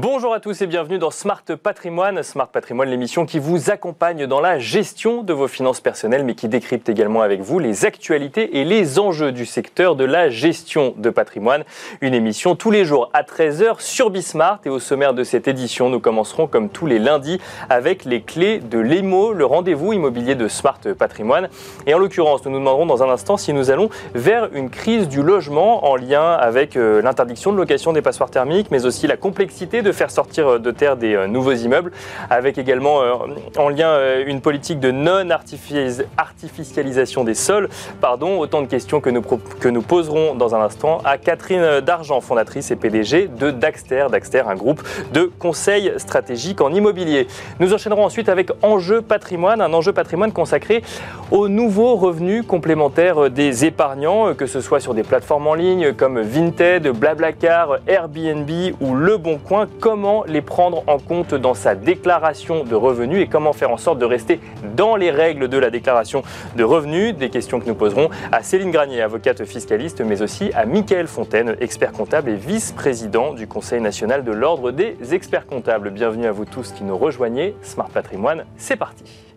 Bonjour à tous et bienvenue dans Smart Patrimoine. Smart Patrimoine, l'émission qui vous accompagne dans la gestion de vos finances personnelles, mais qui décrypte également avec vous les actualités et les enjeux du secteur de la gestion de patrimoine. Une émission tous les jours à 13h sur Bismart. Et au sommaire de cette édition, nous commencerons comme tous les lundis avec les clés de l'EMO, le rendez-vous immobilier de Smart Patrimoine. Et en l'occurrence, nous nous demanderons dans un instant si nous allons vers une crise du logement en lien avec euh, l'interdiction de location des passoires thermiques, mais aussi la complexité de faire sortir euh, de terre des euh, nouveaux immeubles, avec également euh, en lien une politique de non-artificialisation des sols. Pardon, autant de questions que nous, que nous poserons dans un instant à Catherine Dargent, fondatrice et PDG de Daxter. Daxter, un groupe de conseils stratégiques en immobilier. Nous enchaînerons ensuite avec Enjeu patrimoine, un enjeu patrimoine consacré aux nouveaux revenus complémentaires des épargnants, que ce soit sur des plateformes en ligne comme Vinted, Blablacar, Airbnb ou Le Bon Coin comment les prendre en compte dans sa déclaration de revenus et comment faire en sorte de rester dans les règles de la déclaration de revenus? Des questions que nous poserons à Céline Granier, avocate fiscaliste, mais aussi à Mickaël Fontaine, expert comptable et vice-président du Conseil national de l'Ordre des experts comptables. Bienvenue à vous tous qui nous rejoignez. Smart Patrimoine, c'est parti.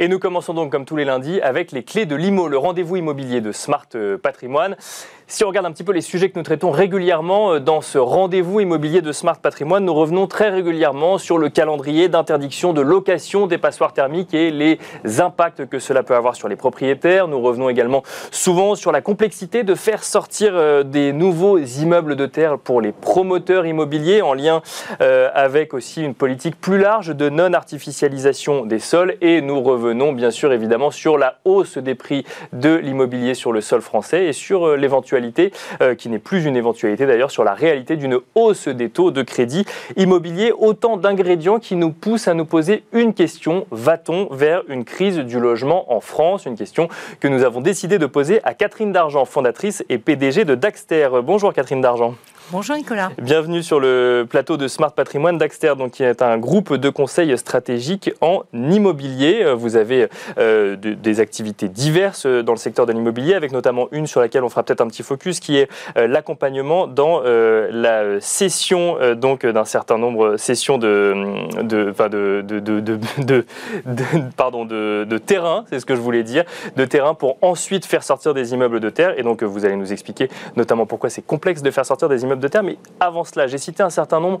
Et nous commençons donc comme tous les lundis avec les clés de l'IMO, le rendez-vous immobilier de Smart Patrimoine. Si on regarde un petit peu les sujets que nous traitons régulièrement euh, dans ce rendez-vous immobilier de Smart Patrimoine, nous revenons très régulièrement sur le calendrier d'interdiction de location des passoires thermiques et les impacts que cela peut avoir sur les propriétaires. Nous revenons également souvent sur la complexité de faire sortir euh, des nouveaux immeubles de terre pour les promoteurs immobiliers en lien euh, avec aussi une politique plus large de non-artificialisation des sols. Et nous revenons bien sûr évidemment sur la hausse des prix de l'immobilier sur le sol français et sur euh, qui n'est plus une éventualité d'ailleurs, sur la réalité d'une hausse des taux de crédit immobilier. Autant d'ingrédients qui nous poussent à nous poser une question. Va-t-on vers une crise du logement en France? Une question que nous avons décidé de poser à Catherine Dargent, fondatrice et PDG de Daxter. Bonjour Catherine Dargent. Bonjour Nicolas. Bienvenue sur le plateau de Smart Patrimoine Daxter, donc qui est un groupe de conseils stratégiques en immobilier. Vous avez euh, des activités diverses dans le secteur de l'immobilier, avec notamment une sur laquelle on fera peut-être un petit focus, qui est euh, l'accompagnement dans euh, la cession donc d'un certain nombre de de, de, de, de, terrain, c'est ce que je voulais dire, de terrain pour ensuite faire sortir des immeubles de terre. Et donc vous allez nous expliquer notamment pourquoi c'est complexe de faire sortir des immeubles de terre. Mais avant cela, j'ai cité un certain nombre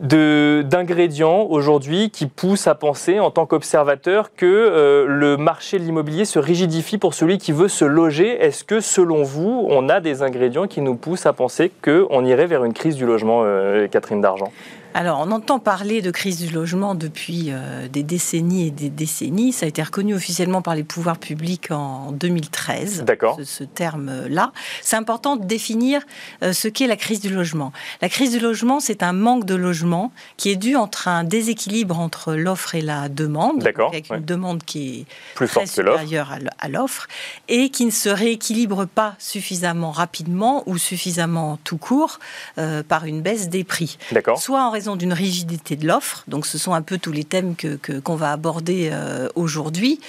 d'ingrédients aujourd'hui qui poussent à penser en tant qu'observateur que euh, le marché de l'immobilier se rigidifie pour celui qui veut se loger. Est-ce que selon vous, on a des ingrédients qui nous poussent à penser qu'on irait vers une crise du logement, euh, Catherine Dargent? Alors, on entend parler de crise du logement depuis euh, des décennies et des décennies. Ça a été reconnu officiellement par les pouvoirs publics en 2013. D'accord. Ce, terme-là. C'est important de définir euh, ce qu'est la crise du logement. La crise du logement, c'est un manque de logement qui est dû entre un déséquilibre entre l'offre et la demande. D'accord. Avec une demande qui est plus très supérieure à l'offre et qui ne se rééquilibre pas suffisamment rapidement ou suffisamment tout court euh, par une baisse des prix. D'accord. Soit en d'une rigidité de l'offre, donc ce sont un peu tous les thèmes que, qu'on va aborder euh, aujourd'hui,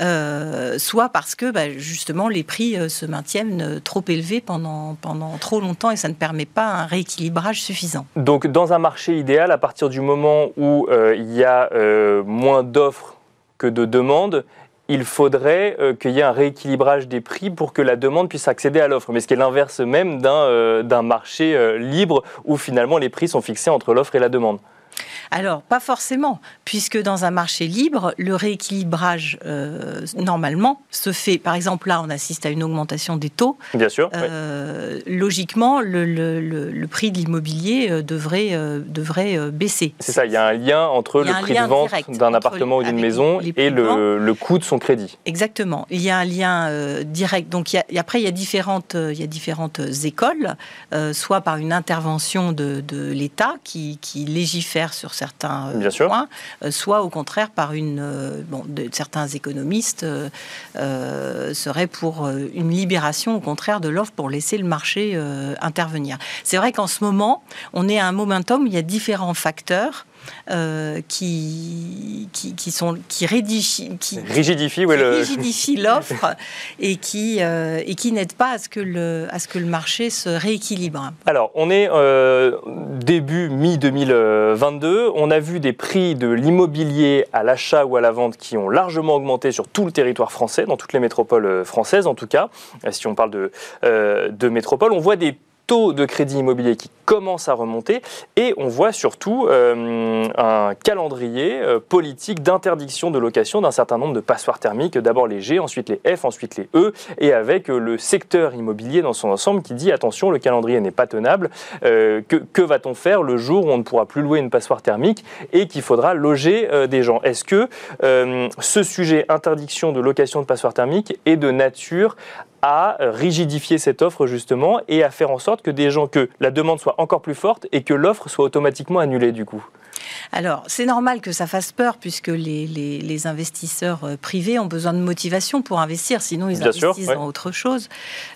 euh, soit parce que bah, justement les prix euh, se maintiennent trop élevés pendant, pendant trop longtemps et ça ne permet pas un rééquilibrage suffisant. Donc dans un marché idéal, à partir du moment où il y a moins d'offres que de demandes, il faudrait euh, qu'il y ait un rééquilibrage des prix pour que la demande puisse accéder à l'offre. Mais ce qui est l'inverse même d'un euh, marché euh, libre où finalement les prix sont fixés entre l'offre et la demande. Alors, pas forcément, puisque dans un marché libre, le rééquilibrage, euh, normalement, se fait. Par exemple, là, on assiste à une augmentation des taux. Bien sûr. Euh, logiquement, le, prix de l'immobilier euh, devrait, devrait baisser. C'est ça, il y a un lien entre le prix de vente d'un appartement ou d'une maison et le, coût de son crédit. Exactement. Il y a un lien direct. Donc, après, il y a différentes, il y a différentes écoles, soit par une intervention de, l'État qui, qui légifère sur certains euh, points, euh, soit au contraire par une, euh, bon, de, certains économistes seraient pour une libération au contraire de l'offre pour laisser le marché intervenir. C'est vrai qu'en ce moment, on est à un momentum où il y a différents facteurs qui, qui, sont, qui, rédigent, qui rigidifient l'offre et qui, et qui n'aident pas à ce, que le, à ce que le marché se rééquilibre. Alors, on est début mi-2022. On a vu des prix de l'immobilier à l'achat ou à la vente qui ont largement augmenté sur tout le territoire français, dans toutes les métropoles françaises en tout cas, si on parle de, de métropole. On voit des taux de crédit immobilier qui commence à remonter et on voit surtout euh, un calendrier euh, politique d'interdiction de location d'un certain nombre de passoires thermiques, d'abord les G, ensuite les F, ensuite les E, et avec euh, le secteur immobilier dans son ensemble qui dit attention, le calendrier n'est pas tenable, que, que va-t-on faire le jour où on ne pourra plus louer une passoire thermique et qu'il faudra loger des gens? Est-ce que ce sujet interdiction de location de passoires thermiques est de nature à rigidifier cette offre justement et à faire en sorte que des gens, que la demande soit encore plus forte et que l'offre soit automatiquement annulée du coup alors, c'est normal que ça fasse peur puisque les, investisseurs euh, privés ont besoin de motivation pour investir, sinon ils investissent dans autre chose.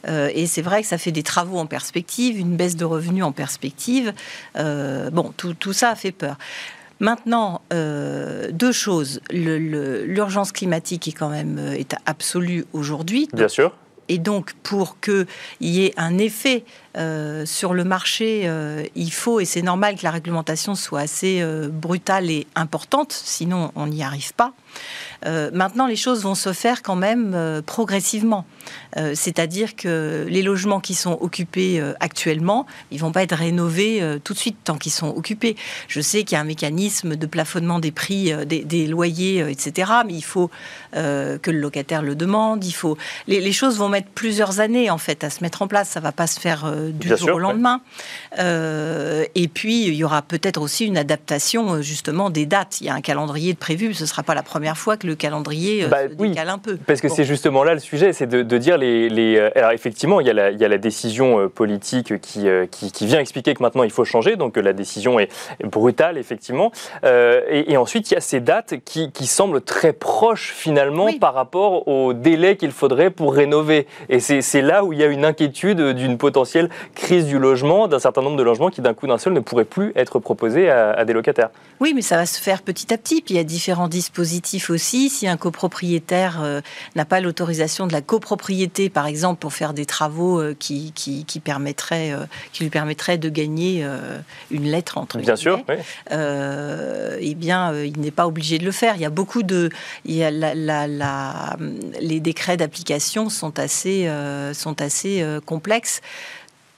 Euh, et c'est vrai que ça fait des travaux en perspective, une baisse de revenus en perspective. Euh, bon, tout, tout, ça a fait peur. Maintenant, deux choses. L'urgence climatique est quand même est absolue aujourd'hui. Bien sûr. Et donc, pour qu'il y ait un effet euh, sur le marché, euh, il faut, et c'est normal que la réglementation soit assez euh, brutale et importante, sinon on n'y arrive pas. Maintenant, les choses vont se faire quand même progressivement. C'est-à-dire que les logements qui sont occupés actuellement, ils vont pas être rénovés tout de suite tant qu'ils sont occupés. Je sais qu'il y a un mécanisme de plafonnement des prix des, loyers, etc. Mais il faut que le locataire le demande. Il faut les, les, choses vont mettre plusieurs années en fait à se mettre en place. Ça va pas se faire du jour au lendemain. Euh, et puis, il y aura peut-être aussi une adaptation euh, justement des dates. Il y a un calendrier de prévu. Ce ne sera pas la première fois que le calendrier euh, bah se décale un peu. Parce que c'est justement là le sujet, c'est de, dire les, les, Alors effectivement, il y a la, il y a la décision politique qui, qui, vient expliquer que maintenant il faut changer. Donc la décision est brutale, effectivement. et, ensuite, il y a ces dates qui, qui semblent très proches finalement par rapport au délai qu'il faudrait pour rénover. Et c'est là où il y a une inquiétude d'une potentielle crise du logement, d'un certain nombre de logements qui d'un coup d'un seul ne pourraient plus être proposés à, des locataires. Oui, mais ça va se faire petit à petit. Puis il y a différents dispositifs aussi. Si un copropriétaire euh, n'a pas l'autorisation de la copropriété, par exemple, pour faire des travaux euh, qui, qui, qui, permettraient, euh, qui lui permettraient de gagner une lettre entre Bien sûr, oui. eh bien, il n'est pas obligé de le faire. Il y a beaucoup de, il y a la, la, les décrets d'application sont assez, sont assez complexes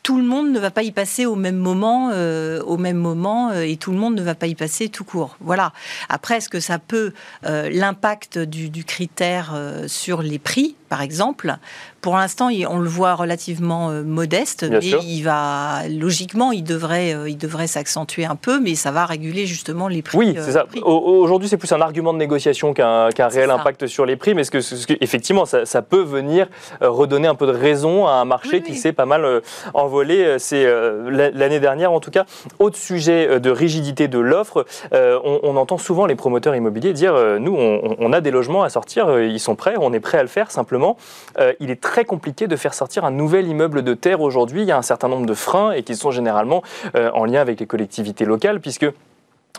tout le monde ne va pas y passer au même moment, euh, au même moment, euh, et tout le monde ne va pas y passer tout court. Voilà. Après, est-ce que ça peut euh, l'impact du, du, critère sur les prix, par exemple pour l'instant, on le voit relativement euh, modeste, mais il va logiquement, il devrait, euh, il devrait s'accentuer un peu, mais ça va réguler justement les prix. Oui, c'est ça. Euh, aujourd'hui, c'est plus un argument de négociation qu'un réel impact sur les prix, mais ce que, ce que effectivement, ça, peut venir redonner un peu de raison à un marché qui s'est pas mal envolé. C'est l'année dernière, en tout cas, autre sujet de rigidité de l'offre. On, entend souvent les promoteurs immobiliers dire nous, on, on, a des logements à sortir, ils sont prêts, on est prêt à le faire. Simplement, il est très très compliqué de faire sortir un nouvel immeuble de terre aujourd'hui. Il y a un certain nombre de freins et qui sont généralement euh, en lien avec les collectivités locales, puisque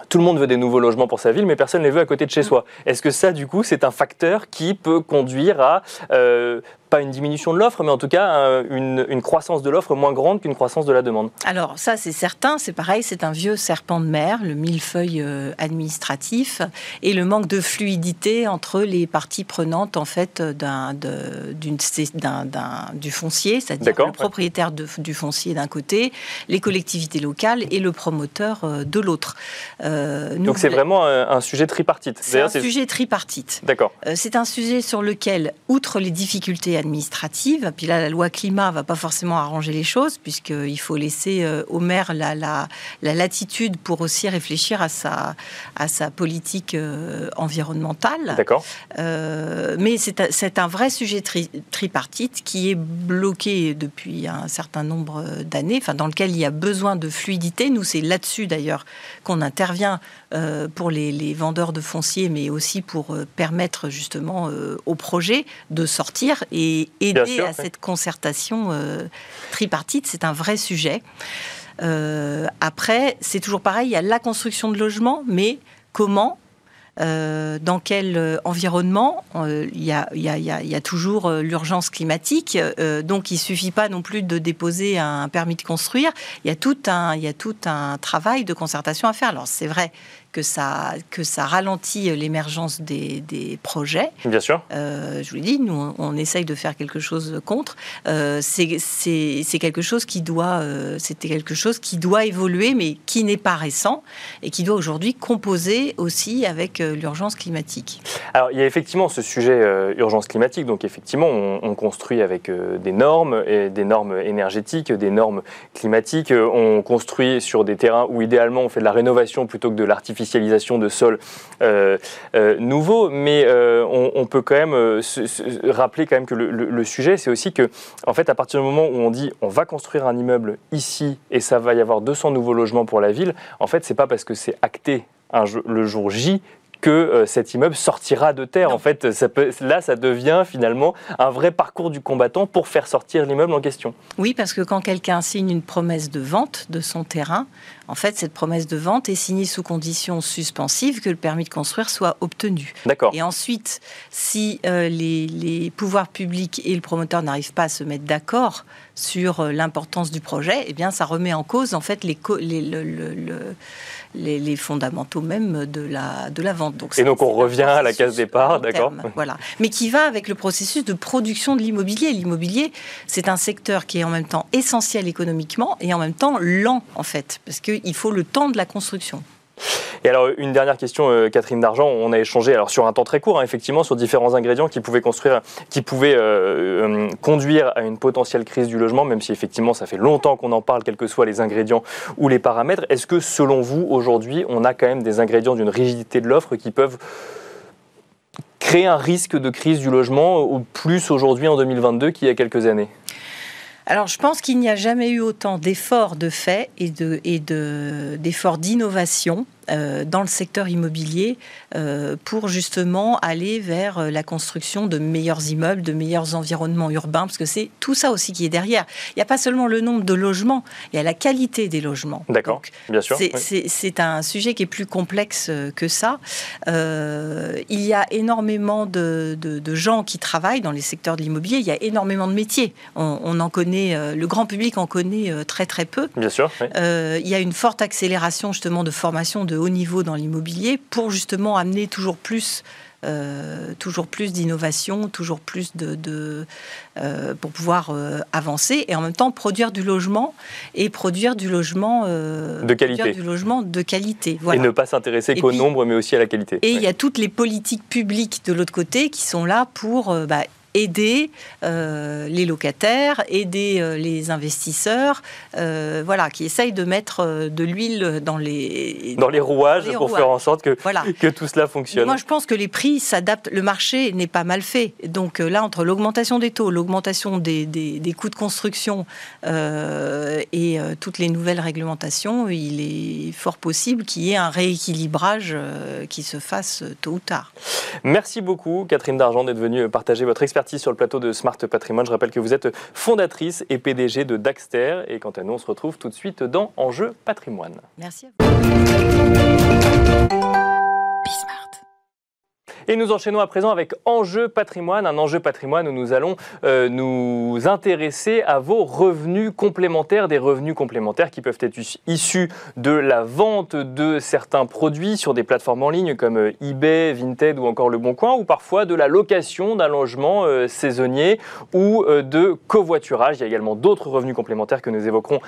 tout le monde veut des nouveaux logements pour sa ville, mais personne ne les veut à côté de chez soi. Est-ce que ça, du coup, c'est un facteur qui peut conduire à euh, pas une diminution de l'offre, mais en tout cas une, croissance de l'offre moins grande qu'une croissance de la demande. Alors ça, c'est certain, c'est pareil, c'est un vieux serpent de mer, le millefeuille euh, administratif, et le manque de fluidité entre les parties prenantes en fait d'un, du foncier, c'est-à-dire le propriétaire du foncier d'un côté, les collectivités locales et le promoteur euh, de l'autre. Euh, Donc c'est vraiment un, sujet tripartite. C'est un sujet tripartite. D'accord. c'est un sujet sur lequel, outre les difficultés administrative. Puis là, la loi climat va pas forcément arranger les choses, puisqu'il faut laisser euh, au maire la, la, latitude pour aussi réfléchir à sa, à sa politique euh, environnementale. D'accord. Euh, mais c'est un vrai sujet tripartite qui est bloqué depuis un certain nombre d'années, enfin, dans lequel il y a besoin de fluidité. Nous, c'est là-dessus d'ailleurs qu'on intervient pour les, les, vendeurs de fonciers, mais aussi pour permettre justement au projet de sortir et aider à cette concertation euh, tripartite. C'est un vrai sujet. après, c'est toujours pareil, il y a la construction de logements, mais comment euh, dans quel euh, environnement. Euh, il, y a, toujours l'urgence climatique, donc il suffit pas non plus de déposer un permis de construire. Il y a tout un, il y a tout un travail de concertation à faire. Alors c'est vrai que ça, que ça ralentit l'émergence des, projets. Bien sûr. Euh, je vous l'ai dit, nous, on, essaye de faire quelque chose contre. Euh, c'est quelque chose qui doit, euh, c'était quelque chose qui doit évoluer, mais qui n'est pas récent et qui doit aujourd'hui composer aussi avec l'urgence climatique. Alors, il y a effectivement ce sujet urgence climatique. Donc, effectivement, on, on construit avec des normes, et des normes énergétiques, des normes climatiques. On construit sur des terrains où, idéalement, on fait de la rénovation plutôt que de l'artificialisation de sols euh, euh, nouveaux, mais euh, on, peut quand même se, rappeler quand même que le, sujet, c'est aussi que, en fait, à partir du moment où on dit on va construire un immeuble ici et ça va y avoir 200 nouveaux logements pour la ville, en fait, c'est pas parce que c'est acté le jour J que euh, cet immeuble sortira de terre. En fait, ça peut, là, ça devient finalement un vrai parcours du combattant pour faire sortir l'immeuble en question. Oui, parce que quand quelqu'un signe une promesse de vente de son terrain, en fait, cette promesse de vente est signée sous condition suspensive que le permis de construire soit obtenu. D'accord. Et ensuite, si euh, les, pouvoirs publics et le promoteur n'arrivent pas à se mettre d'accord sur euh, l'importance du projet, eh bien, ça remet en cause en fait les, les le les, fondamentaux même de la, de la vente. Donc, et donc on revient à la case départ, d'accord Voilà. Mais qui va avec le processus de production de l'immobilier. L'immobilier, c'est un secteur qui est en même temps essentiel économiquement et en même temps lent, en fait, parce qu'il faut le temps de la construction. Et alors, une dernière question, euh, Catherine Dargent. On a échangé alors, sur un temps très court, hein, effectivement, sur différents ingrédients qui pouvaient, construire, qui pouvaient euh, euh, conduire à une potentielle crise du logement, même si effectivement, ça fait longtemps qu'on en parle, quels que soient les ingrédients ou les paramètres. Est-ce que, selon vous, aujourd'hui, on a quand même des ingrédients d'une rigidité de l'offre qui peuvent créer un risque de crise du logement, plus aujourd'hui en 2022 qu'il y a quelques années? Alors, je pense qu'il n'y a jamais eu autant d'efforts de fait et d'efforts de, d'innovation dans le secteur immobilier euh, pour justement aller vers euh, la construction de meilleurs immeubles, de meilleurs environnements urbains, parce que c'est tout ça aussi qui est derrière. Il n'y a pas seulement le nombre de logements, il y a la qualité des logements. D'accord, bien sûr. C'est un sujet qui est plus complexe que ça. il y a énormément de, gens qui travaillent dans les secteurs de l'immobilier, il y a énormément de métiers. On, en connaît, le grand public en connaît très très peu. Bien sûr. il y a une forte accélération justement de formation de haut niveau dans l'immobilier pour justement amener toujours plus euh, toujours plus d'innovation, toujours plus de, euh, pour pouvoir euh, avancer et en même temps produire du logement et produire du logement de qualité, du logement de qualité. Et ne pas s'intéresser qu'au nombre, mais aussi à la qualité. Et il y a toutes les politiques publiques de l'autre côté qui sont là pour bah, aider euh, les locataires, aider euh, les investisseurs, euh, voilà, qui essayent de mettre de l'huile dans les dans les rouages pour faire en sorte que que tout cela fonctionne. moi, je pense que les prix s'adaptent. Le marché n'est pas mal fait. Donc là, entre l'augmentation des taux, l'augmentation des, des, des, coûts de construction et toutes les nouvelles réglementations, il est fort possible qu'il y ait un rééquilibrage qui se fasse tôt ou tard. Merci beaucoup, Catherine Dargent, d'être venue partager votre expertise sur le plateau de Smart Patrimoine. Je rappelle que vous êtes fondatrice et PDG de Daxter. Et quant à nous, on se retrouve tout de suite dans Enjeu Patrimoine. Merci. Et nous enchaînons à présent avec Enjeu patrimoine, un enjeu patrimoine où nous allons euh, nous intéresser à vos revenus complémentaires, des revenus complémentaires qui peuvent être issus de la vente de certains produits sur des plateformes en ligne comme euh, eBay, Vinted ou encore Le Bon Coin, ou parfois de la location d'un logement euh, saisonnier ou de covoiturage. Il y a également d'autres revenus complémentaires que nous évoquerons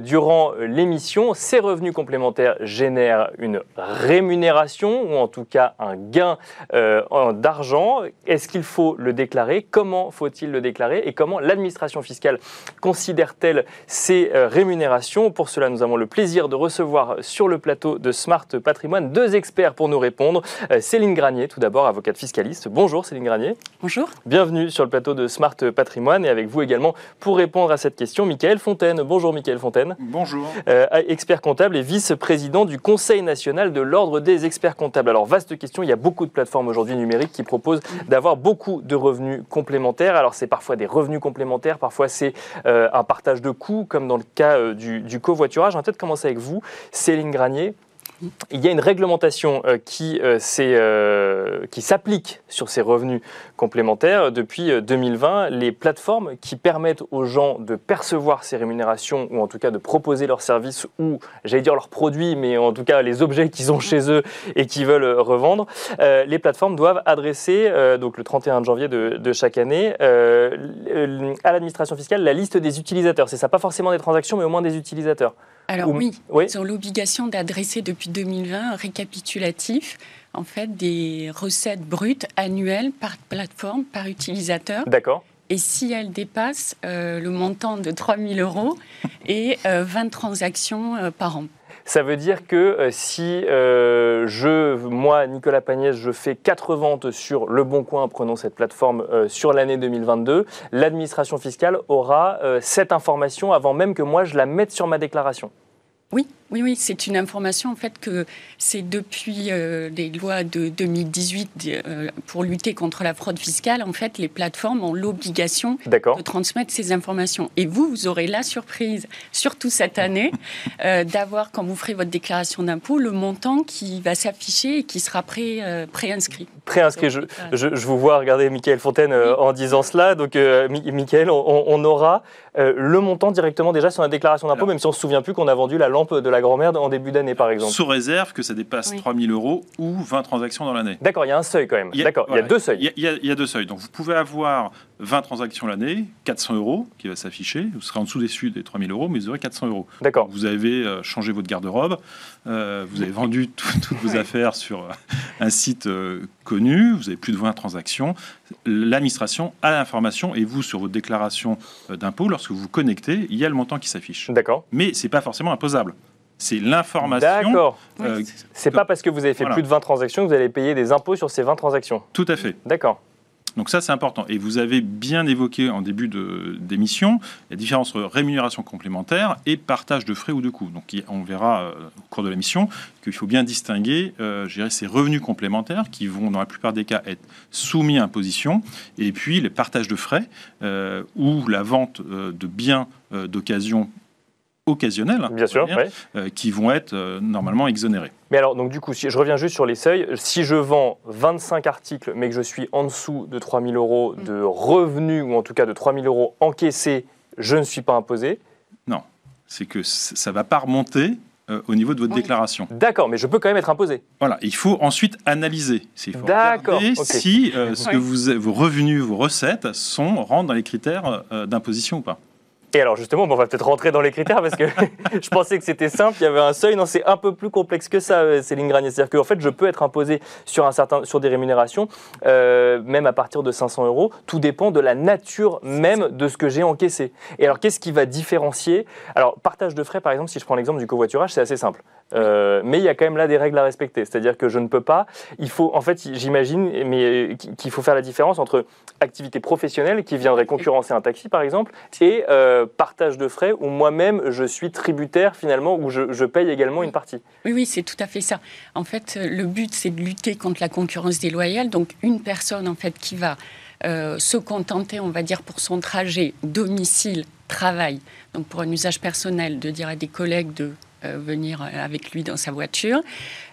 durant l'émission. Ces revenus complémentaires génèrent une rémunération ou en tout cas un gain euh, d'argent. Est-ce qu'il faut le déclarer? Comment faut-il le déclarer? Et comment l'administration fiscale considère-t-elle ces euh, rémunérations? Pour cela, nous avons le plaisir de recevoir sur le plateau de Smart Patrimoine deux experts pour nous répondre. Euh, Céline Granier, tout d'abord, avocate fiscaliste. Bonjour Céline Granier. Bonjour. Bienvenue sur le plateau de Smart Patrimoine et avec vous également pour répondre à cette question, Michael Fontaine. Bonjour Michael Fontaine. Bonjour. expert comptable et vice-président du Conseil national de l'Ordre des experts comptables. Alors, vaste question, il y a beaucoup de plateformes aujourd'hui numériques qui proposent d'avoir beaucoup de revenus complémentaires. Alors c'est parfois des revenus complémentaires, parfois c'est un partage de coûts, comme dans le cas du, du covoiturage. On va peut-être commencer avec vous, Céline Granier? Il y a une réglementation euh, qui, euh, euh, qui s'applique sur ces revenus complémentaires. Depuis 2020, les plateformes qui permettent aux gens de percevoir ces rémunérations, ou en tout cas de proposer leurs services, ou j'allais dire leurs produits, mais en tout cas les objets qu'ils ont chez eux et qu'ils veulent revendre, les plateformes doivent adresser, donc le 31 janvier de, de chaque année, à l'administration fiscale la liste des utilisateurs. C'est ça, pas forcément des transactions, mais au moins des utilisateurs. Alors oui, ils ont l'obligation d'adresser depuis 2020 un récapitulatif en fait des recettes brutes annuelles par plateforme, par utilisateur. D'accord. Et si elles dépassent euh, le montant de 3 000 euros et 20 euh, transactions euh, par an. Ça veut dire que si je, moi, Nicolas Pagnès, je fais 4 ventes sur Le Bon Coin, prenons cette plateforme, sur l'année 2022, l'administration fiscale aura cette information avant même que moi je la mette sur ma déclaration. Oui, oui, oui, c'est une information en fait que c'est depuis euh, les lois de 2018 euh, pour lutter contre la fraude fiscale, en fait, les plateformes ont l'obligation de transmettre ces informations. Et vous, vous aurez la surprise, surtout cette année, euh, d'avoir, quand vous ferez votre déclaration d'impôt, le montant qui va s'afficher et qui sera pré, préinscrit. Préinscrit. Je, je, vous vois regarder Michael Fontaine en disant cela. Donc, Michael, on, on aura le montant directement déjà sur la déclaration d'impôt, même si on ne se souvient plus qu'on a vendu la lampe de la grand-mère en début d'année, par exemple. Sous réserve que ça dépasse 3 000 euros ou 20 transactions dans l'année. D'accord, il y a un seuil quand même. D'accord, il y a deux seuils. Il y, a deux seuils. Donc vous pouvez avoir 20 transactions l'année, 400 euros qui va s'afficher. Vous serez en dessous des, des 3 000 euros, mais vous aurez 400 euros. D'accord. Vous avez euh, changé votre garde-robe, euh, vous avez vendu toutes vos affaires sur euh, un site connu, vous avez plus de 20 transactions. L'administration a l'information et vous, sur votre déclaration d'impôt, lorsque vous vous connectez, il y a le montant qui s'affiche. D'accord. Mais ce n'est pas forcément imposable c'est l'information. D'accord. Euh, c'est pas parce que vous avez fait plus de 20 transactions que vous allez payer des impôts sur ces 20 transactions. Tout à fait. D'accord. Donc ça, c'est important. Et vous avez bien évoqué en début d'émission la différence entre rémunération complémentaire et partage de frais ou de coûts. Donc on verra euh, au cours de l'émission qu'il faut bien distinguer euh, ces revenus complémentaires qui vont, dans la plupart des cas, être soumis à imposition, et puis les partages de frais euh, ou la vente de biens d'occasion occasionnels, Bien sûr, euh, qui vont être euh, normalement exonérés. Mais alors, donc du coup, si je reviens juste sur les seuils, si je vends 25 articles, mais que je suis en dessous de 3 000 euros de revenus, ou en tout cas de 3 000 euros encaissés, je ne suis pas imposé Non, c'est que ça ne va pas remonter euh, au niveau de votre déclaration. D'accord, mais je peux quand même être imposé. Voilà, il faut ensuite analyser. D'accord. Si ce que vous, vos revenus, vos recettes sont rentrent dans les critères d'imposition ou pas. Et alors justement, on va peut-être rentrer dans les critères parce que je pensais que c'était simple, il y avait un seuil. Non, c'est un peu plus complexe que ça, euh, Céline Granier. C'est-à-dire qu'en fait, je peux être imposé sur, un certain, sur des rémunérations, euh, même à partir de 500 euros. Tout dépend de la nature même de ce que j'ai encaissé. Et alors, qu'est-ce qui va différencier? Alors, partage de frais, par exemple, si je prends l'exemple du covoiturage, c'est assez simple. Euh, mais il y a quand même là des règles à respecter. C'est-à-dire que je ne peux pas. Il faut, en fait, j'imagine, mais qu'il faut faire la différence entre activité professionnelle qui viendrait concurrencer un taxi, par exemple, et partage de frais où moi-même je suis tributaire finalement, où je, paye également une partie. Oui, oui, c'est tout à fait ça. En fait, le but c'est de lutter contre la concurrence déloyale. Donc, une personne en fait qui va euh, se contenter, on va dire, pour son trajet domicile-travail, donc pour un usage personnel, de dire à des collègues de euh, venir avec lui dans sa voiture,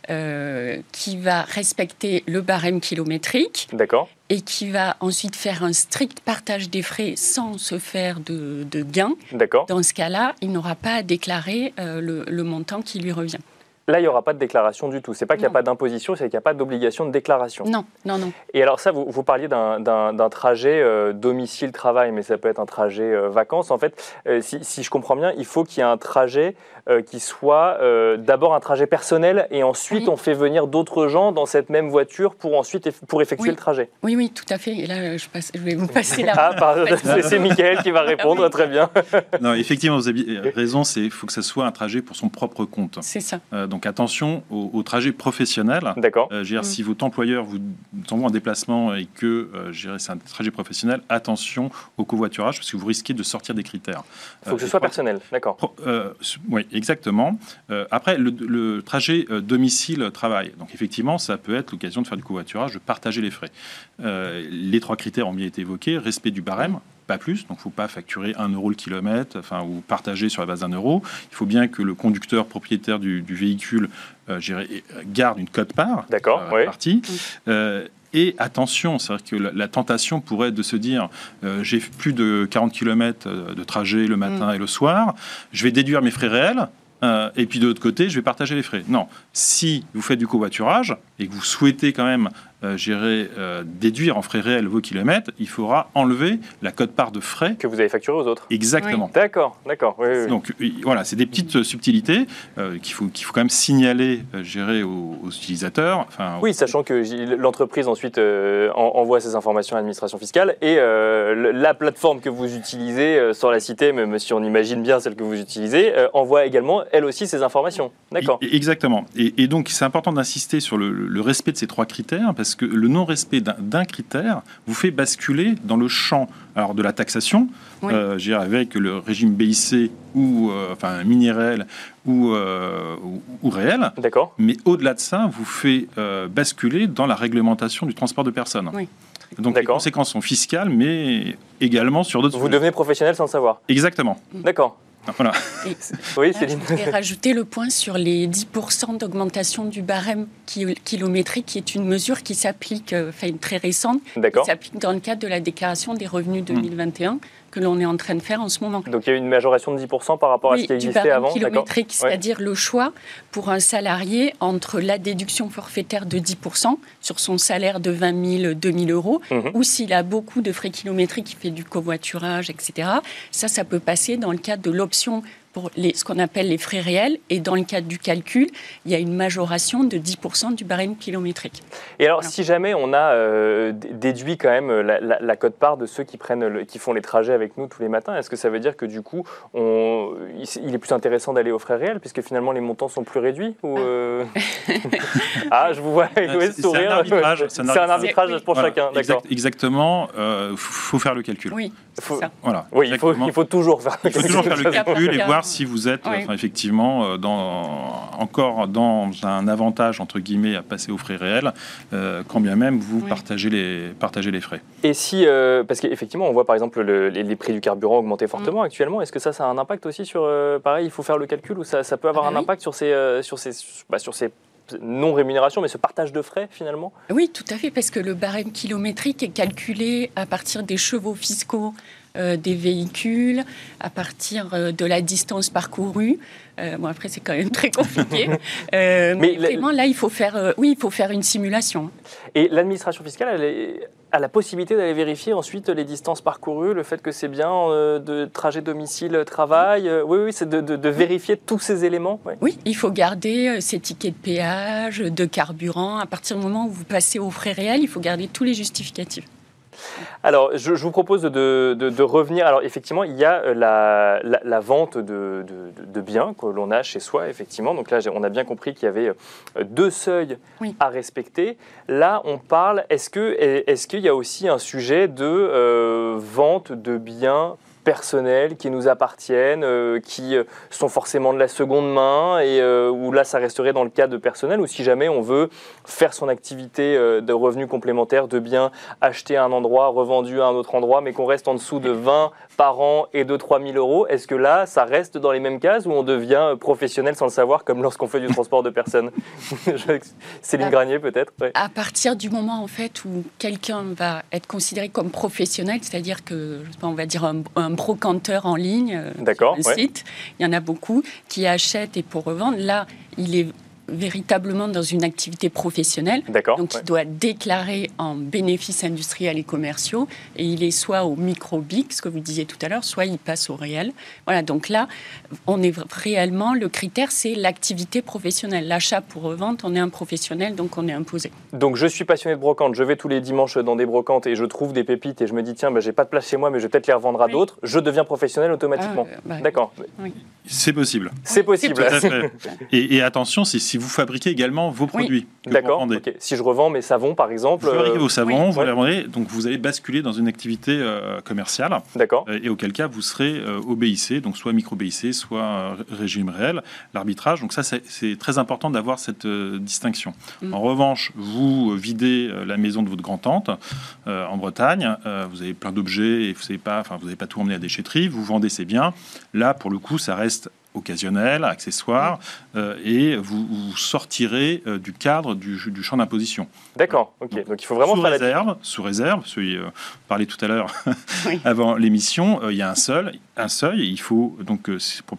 euh, qui va respecter le barème kilométrique. D'accord. Et qui va ensuite faire un strict partage des frais sans se faire de, de gains. D'accord. Dans ce cas-là, il n'aura pas à déclarer euh, le montant qui lui revient. Là, il n'y aura pas de déclaration du tout. C'est pas qu'il n'y a pas d'imposition, c'est qu'il n'y a pas d'obligation de déclaration. Non, non, non. Et alors ça, vous, vous parliez d'un trajet euh, domicile-travail, mais ça peut être un trajet euh, vacances. En fait, euh, si, si, je comprends bien, il faut qu'il y ait un trajet qui soit d'abord un trajet personnel et ensuite on fait venir d'autres gens dans cette même voiture pour ensuite pour effectuer le trajet. Oui, oui, tout à fait. Et là, je, passe, je vais vous passer la Ah, c'est Mickaël qui va répondre, très bien. non, effectivement, vous avez raison, il faut que ce soit un trajet pour son propre compte. C'est ça. donc Donc attention au, trajet professionnel. D'accord. Euh, mm. Si votre employeur vous envoie en déplacement et que euh, c'est un trajet professionnel, attention au covoiturage parce que vous risquez de sortir des critères. Il faut que ce soit personnel, d'accord. oui, exactement. après, le, trajet domicile-travail. Donc effectivement, ça peut être l'occasion de faire du covoiturage, de partager les frais. les trois critères ont bien été évoqués. Respect du barème pas plus. Donc, il ne faut pas facturer 1 euro le kilomètre, enfin, ou partager sur la base d'un euro. Il faut bien que le conducteur propriétaire du, véhicule euh, garde une cote-part. D'accord, euh, partie. Euh, et attention, c'est-à-dire que la, tentation pourrait être de se dire j'ai plus de 40 km de trajet le matin mm. et le soir, je vais déduire mes frais réels. et puis de l'autre côté, je vais partager les frais. Non, si vous faites du covoiturage et que vous souhaitez quand même euh, euh, déduire en frais réels vos kilomètres, il faudra enlever la cote-part de frais. Que vous avez facturé aux autres. Exactement. D'accord, d'accord. Donc voilà, c'est des petites subtilités euh, qu'il faut, qu'il faut quand même signaler, gérer aux, utilisateurs. Enfin, oui, sachant que l'entreprise ensuite envoie ces informations à l'administration fiscale et la plateforme que vous utilisez, sans la citer, même si on imagine bien celle que vous utilisez, envoie également elle aussi ces informations. D'accord. Exactement. Et, donc c'est important d'insister sur le, le, respect de ces trois critères parce parce que le non-respect d'un critère vous fait basculer dans le champ alors, de la taxation, euh, avec le régime BIC ou euh, enfin minérel ou, euh, ou, réel. D'accord. Mais au-delà de ça, vous fait basculer dans la réglementation du transport de personnes. Donc les conséquences sont fiscales, mais également sur d'autres. Vous devenez professionnel sans le savoir. Exactement. D'accord. Voilà. Et, oui, Céline. Je rajouter le point sur les 10% d'augmentation du barème kilométrique, qui est une mesure qui s'applique, euh, enfin très récente, qui s'applique dans le cadre de la déclaration des revenus 2021 que l'on est en train de faire en ce moment. Donc il y a eu une majoration de 10% par rapport à ce qui existait avant kilométrique, c'est-à-dire le choix pour un salarié entre la déduction forfaitaire de 10% sur son salaire de 20 000, 2 000 euros, mhm. ou s'il a beaucoup de frais kilométriques, il fait du covoiturage, etc. Ça, ça peut passer dans le cadre de l'option réaction pour les, ce qu'on appelle les frais réels. Et dans le cadre du calcul, il y a une majoration de 10% du barème kilométrique. Et alors, si jamais on a euh, déduit quand même la, la, cote-part de ceux qui, prennent qui font les trajets avec nous tous les matins, est-ce que ça veut dire que du coup, on, il est plus intéressant d'aller aux frais réels puisque finalement les montants sont plus réduits ou ah. Euh, ah, je vous vois sourire. C'est un arbitrage, pour chacun. exactement. Il euh, faut faire le calcul. Oui, ça. Voilà. Oui, il faut, il faut, toujours faire le calcul. Il faut toujours faire le calcul et voir si vous êtes effectivement euh, dans, encore dans un avantage entre guillemets à passer aux frais réels, euh, quand bien même vous partagez, les, partagez les frais. Et si, euh, parce qu'effectivement, on voit par exemple les, prix du carburant augmenter fortement mm. actuellement, est-ce que ça, ça a un impact aussi sur, pareil, il faut faire le calcul ou ça, ça peut avoir ah un bah impact sur ces, sur ces, bah, sur ces non-rémunération, mais ce partage de frais finalement? Oui, tout à fait, parce que le barème kilométrique est calculé à partir des chevaux fiscaux euh, des véhicules, à partir euh, de la distance parcourue. Euh, bon, après, c'est quand même très compliqué. mais, vraiment, là, il faut faire, oui, il faut faire une simulation. Et l'administration fiscale, elle a la possibilité d'aller vérifier ensuite les distances parcourues, le fait que c'est bien de trajet domicile-travail. oui, oui, c'est de, vérifier tous ces éléments. Oui, il faut garder ces tickets de péage, de carburant. À partir du moment où vous passez aux frais réels, il faut garder tous les justificatifs. Alors, je, vous propose de, revenir. Alors, effectivement, il y a euh, la, vente de, biens que l'on a chez soi, effectivement. Donc là, on a bien compris qu'il y avait euh, deux seuils à respecter. Là, on parle, est-ce qu'il y a aussi un sujet de euh, vente de biens personnels qui nous appartiennent, euh, qui euh, sont forcément de la seconde main, et euh, où là, ça resterait dans le cadre de personnel, ou si jamais on veut faire son activité de revenus complémentaires, de biens achetés à un endroit, revendus à un autre endroit, mais qu'on reste en dessous de 20 par an et de 3 000 euros, est-ce que là, ça reste dans les mêmes cases ou on devient professionnel sans le savoir, comme lorsqu'on fait du transport de personnes? Céline Granier, peut-être À partir du moment, en fait, où quelqu'un va être considéré comme professionnel, c'est-à-dire que, on va dire un, un brocanteur en ligne, euh, D'accord, un site, il y en a beaucoup, qui achètent et pour revendre. Là, il est véritablement dans une activité professionnelle. Donc il doit déclarer en bénéfices industriels et commerciaux et il est soit au micro-BIC, ce que vous disiez tout à l'heure, soit il passe au réel. Voilà, donc là, on est réellement, le critère, c'est l'activité professionnelle. L'achat pour revente, on est un professionnel, donc on est imposé. Donc je suis passionné de brocante, je vais tous les dimanches dans des brocantes et je trouve des pépites et je me dis, tiens, ben, j'ai pas de place chez moi, mais je vais peut-être les revendre à d'autres. Je deviens professionnel automatiquement. Ah, bah, D'accord. C'est possible. C'est possible. et, attention, si vous fabriquez également vos produits. D'accord. Si je revends mes savons, par exemple. Vous fabriquez vos savons, vous les revendez, donc vous allez basculer dans une activité euh, commerciale. D'accord. Euh, et auquel cas, vous serez euh, au BIC, donc soit micro-BIC, soit régime réel, l'arbitrage. Donc ça, c'est très important d'avoir cette distinction. Mm. En revanche, vous videz la maison de votre grand-tante en Bretagne, vous avez plein d'objets et vous n'avez pas, enfin, vous n'avez pas tout emmené à déchetterie, vous vendez ces biens. Là, pour le coup, ça reste occasionnel, accessoire, euh, et vous, sortirez euh, du cadre du, champ d'imposition. D'accord, ok. Donc, il faut vraiment sous réserve, sous réserve, celui euh, parlait tout à l'heure avant l'émission, il y a un seul, un seuil. il faut donc pour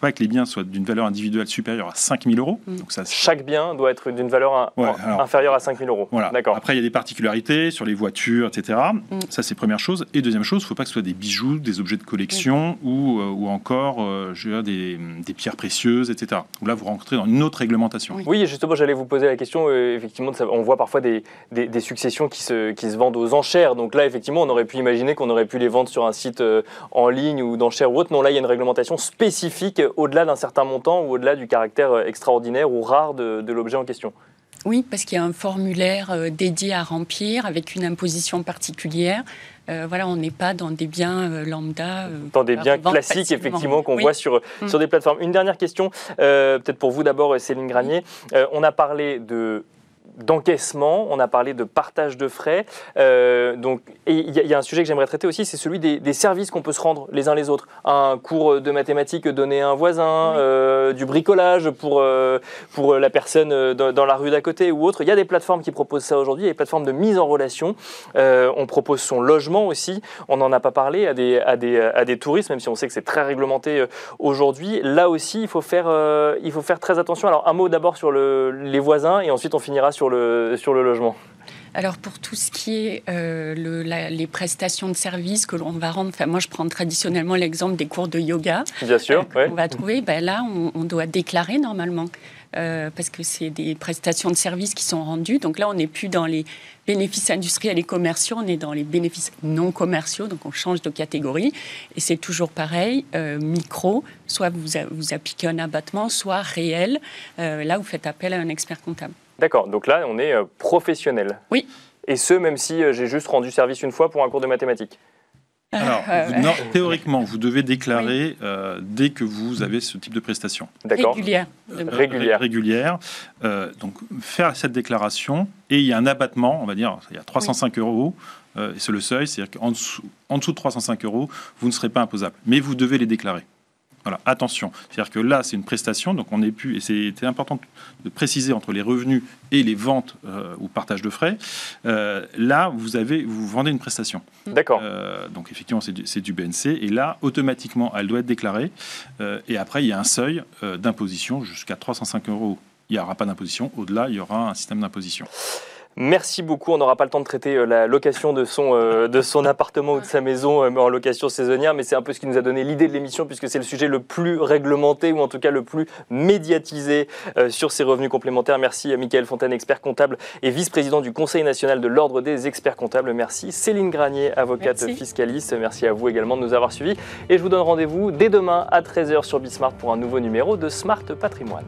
pas que les biens soient d'une valeur individuelle supérieure à 5 000 euros. Mm. Donc ça, Chaque bien doit être d'une valeur inférieure à 5 000 euros. Voilà. D'accord. Après, il y a des particularités sur les voitures, etc. Mm. Ça, c'est première chose. Et deuxième chose, il ne faut pas que ce soit des bijoux, des objets de collection mm. ou, euh, ou encore euh, je veux dire, des, pierres précieuses, etc. là, vous rentrez dans une autre réglementation. Oui, justement, j'allais vous poser la question. Euh, effectivement, on voit parfois des, des, successions qui se, qui se vendent aux enchères. Donc là, effectivement, on aurait pu imaginer qu'on aurait pu les vendre sur un site en ligne ou d'enchères ou autre. Non, là, il y a une réglementation spécifique au-delà d'un certain montant ou au-delà du caractère euh, extraordinaire ou rare de, l'objet en question. Oui, parce qu'il y a un formulaire euh, dédié à remplir avec une imposition particulière. Euh, voilà, on n'est pas dans des biens lambda. dans des biens classiques, effectivement, qu'on voit sur, mm. sur des plateformes. Une dernière question, peut-être pour vous d'abord, Céline Granier. on a parlé de d'encaissement, on a parlé de partage de frais. Euh, donc, il y, a un sujet que j'aimerais traiter aussi, c'est celui des, services qu'on peut se rendre les uns les autres. Un cours de mathématiques donné à un voisin, euh, du bricolage pour, euh, pour la personne dans, la rue d'à côté ou autre. Il y a des plateformes qui proposent ça aujourd'hui, des plateformes de mise en relation. on propose son logement aussi. On n'en a pas parlé à des, à, des, à des touristes, même si on sait que c'est très réglementé aujourd'hui. Là aussi, il faut, faire, il faut faire très attention. Alors, un mot d'abord sur le, les voisins et ensuite on finira sur le, sur le logement alors pour tout ce qui est euh, les prestations de services que l'on va rendre, moi je prends traditionnellement l'exemple des cours de yoga. Bien sûr. Euh, on va trouver, ben là on, doit déclarer normalement. Euh, parce que c'est des prestations de services qui sont rendues. Donc là, on n'est plus dans les bénéfices industriels et commerciaux, on est dans les bénéfices non commerciaux, donc on change de catégorie. Et c'est toujours pareil, micro, soit vous, vous appliquez un abattement, soit réel. là, vous faites appel à un expert comptable. D'accord, donc là, on est euh, professionnel. Oui. Et ce, même si euh, j'ai juste rendu service une fois pour un cours de mathématiques. Alors, non, théoriquement, vous devez déclarer euh, dès que vous avez ce type de prestation. D'accord. Régulière. régulière. Régulière. donc, faire cette déclaration, et il y a un abattement, on va dire, il y a 305 euros, et c'est le seuil, c'est-à-dire qu'en dessous, en dessous de 305 euros, vous ne serez pas imposable. Mais vous devez les déclarer. Voilà, attention. C'est-à-dire que là, c'est une prestation, donc on n'est plus, et c'était important de préciser entre les revenus et les ventes euh, ou partage de frais. Euh, là, vous avez, vous vendez une prestation. D'accord. Euh, donc effectivement, c'est du, du, BNC, et là, automatiquement, elle doit être déclarée. et après, il y a un seuil d'imposition jusqu'à 305 euros. Il n'y aura pas d'imposition. Au-delà, il y aura un système d'imposition. Merci beaucoup. On n'aura pas le temps de traiter euh, la location de son, euh, de son appartement ou de sa maison euh, en location saisonnière, mais c'est un peu ce qui nous a donné l'idée de l'émission, puisque c'est le sujet le plus réglementé, ou en tout cas le plus médiatisé sur ces revenus complémentaires. Merci Michael Fontaine, expert comptable et vice-président du Conseil national de l'Ordre des experts comptables. Merci Céline Granier, avocate fiscaliste. Merci à vous également de nous avoir suivis. Et je vous donne rendez-vous dès demain à 13h sur Bismart pour un nouveau numéro de Smart Patrimoine.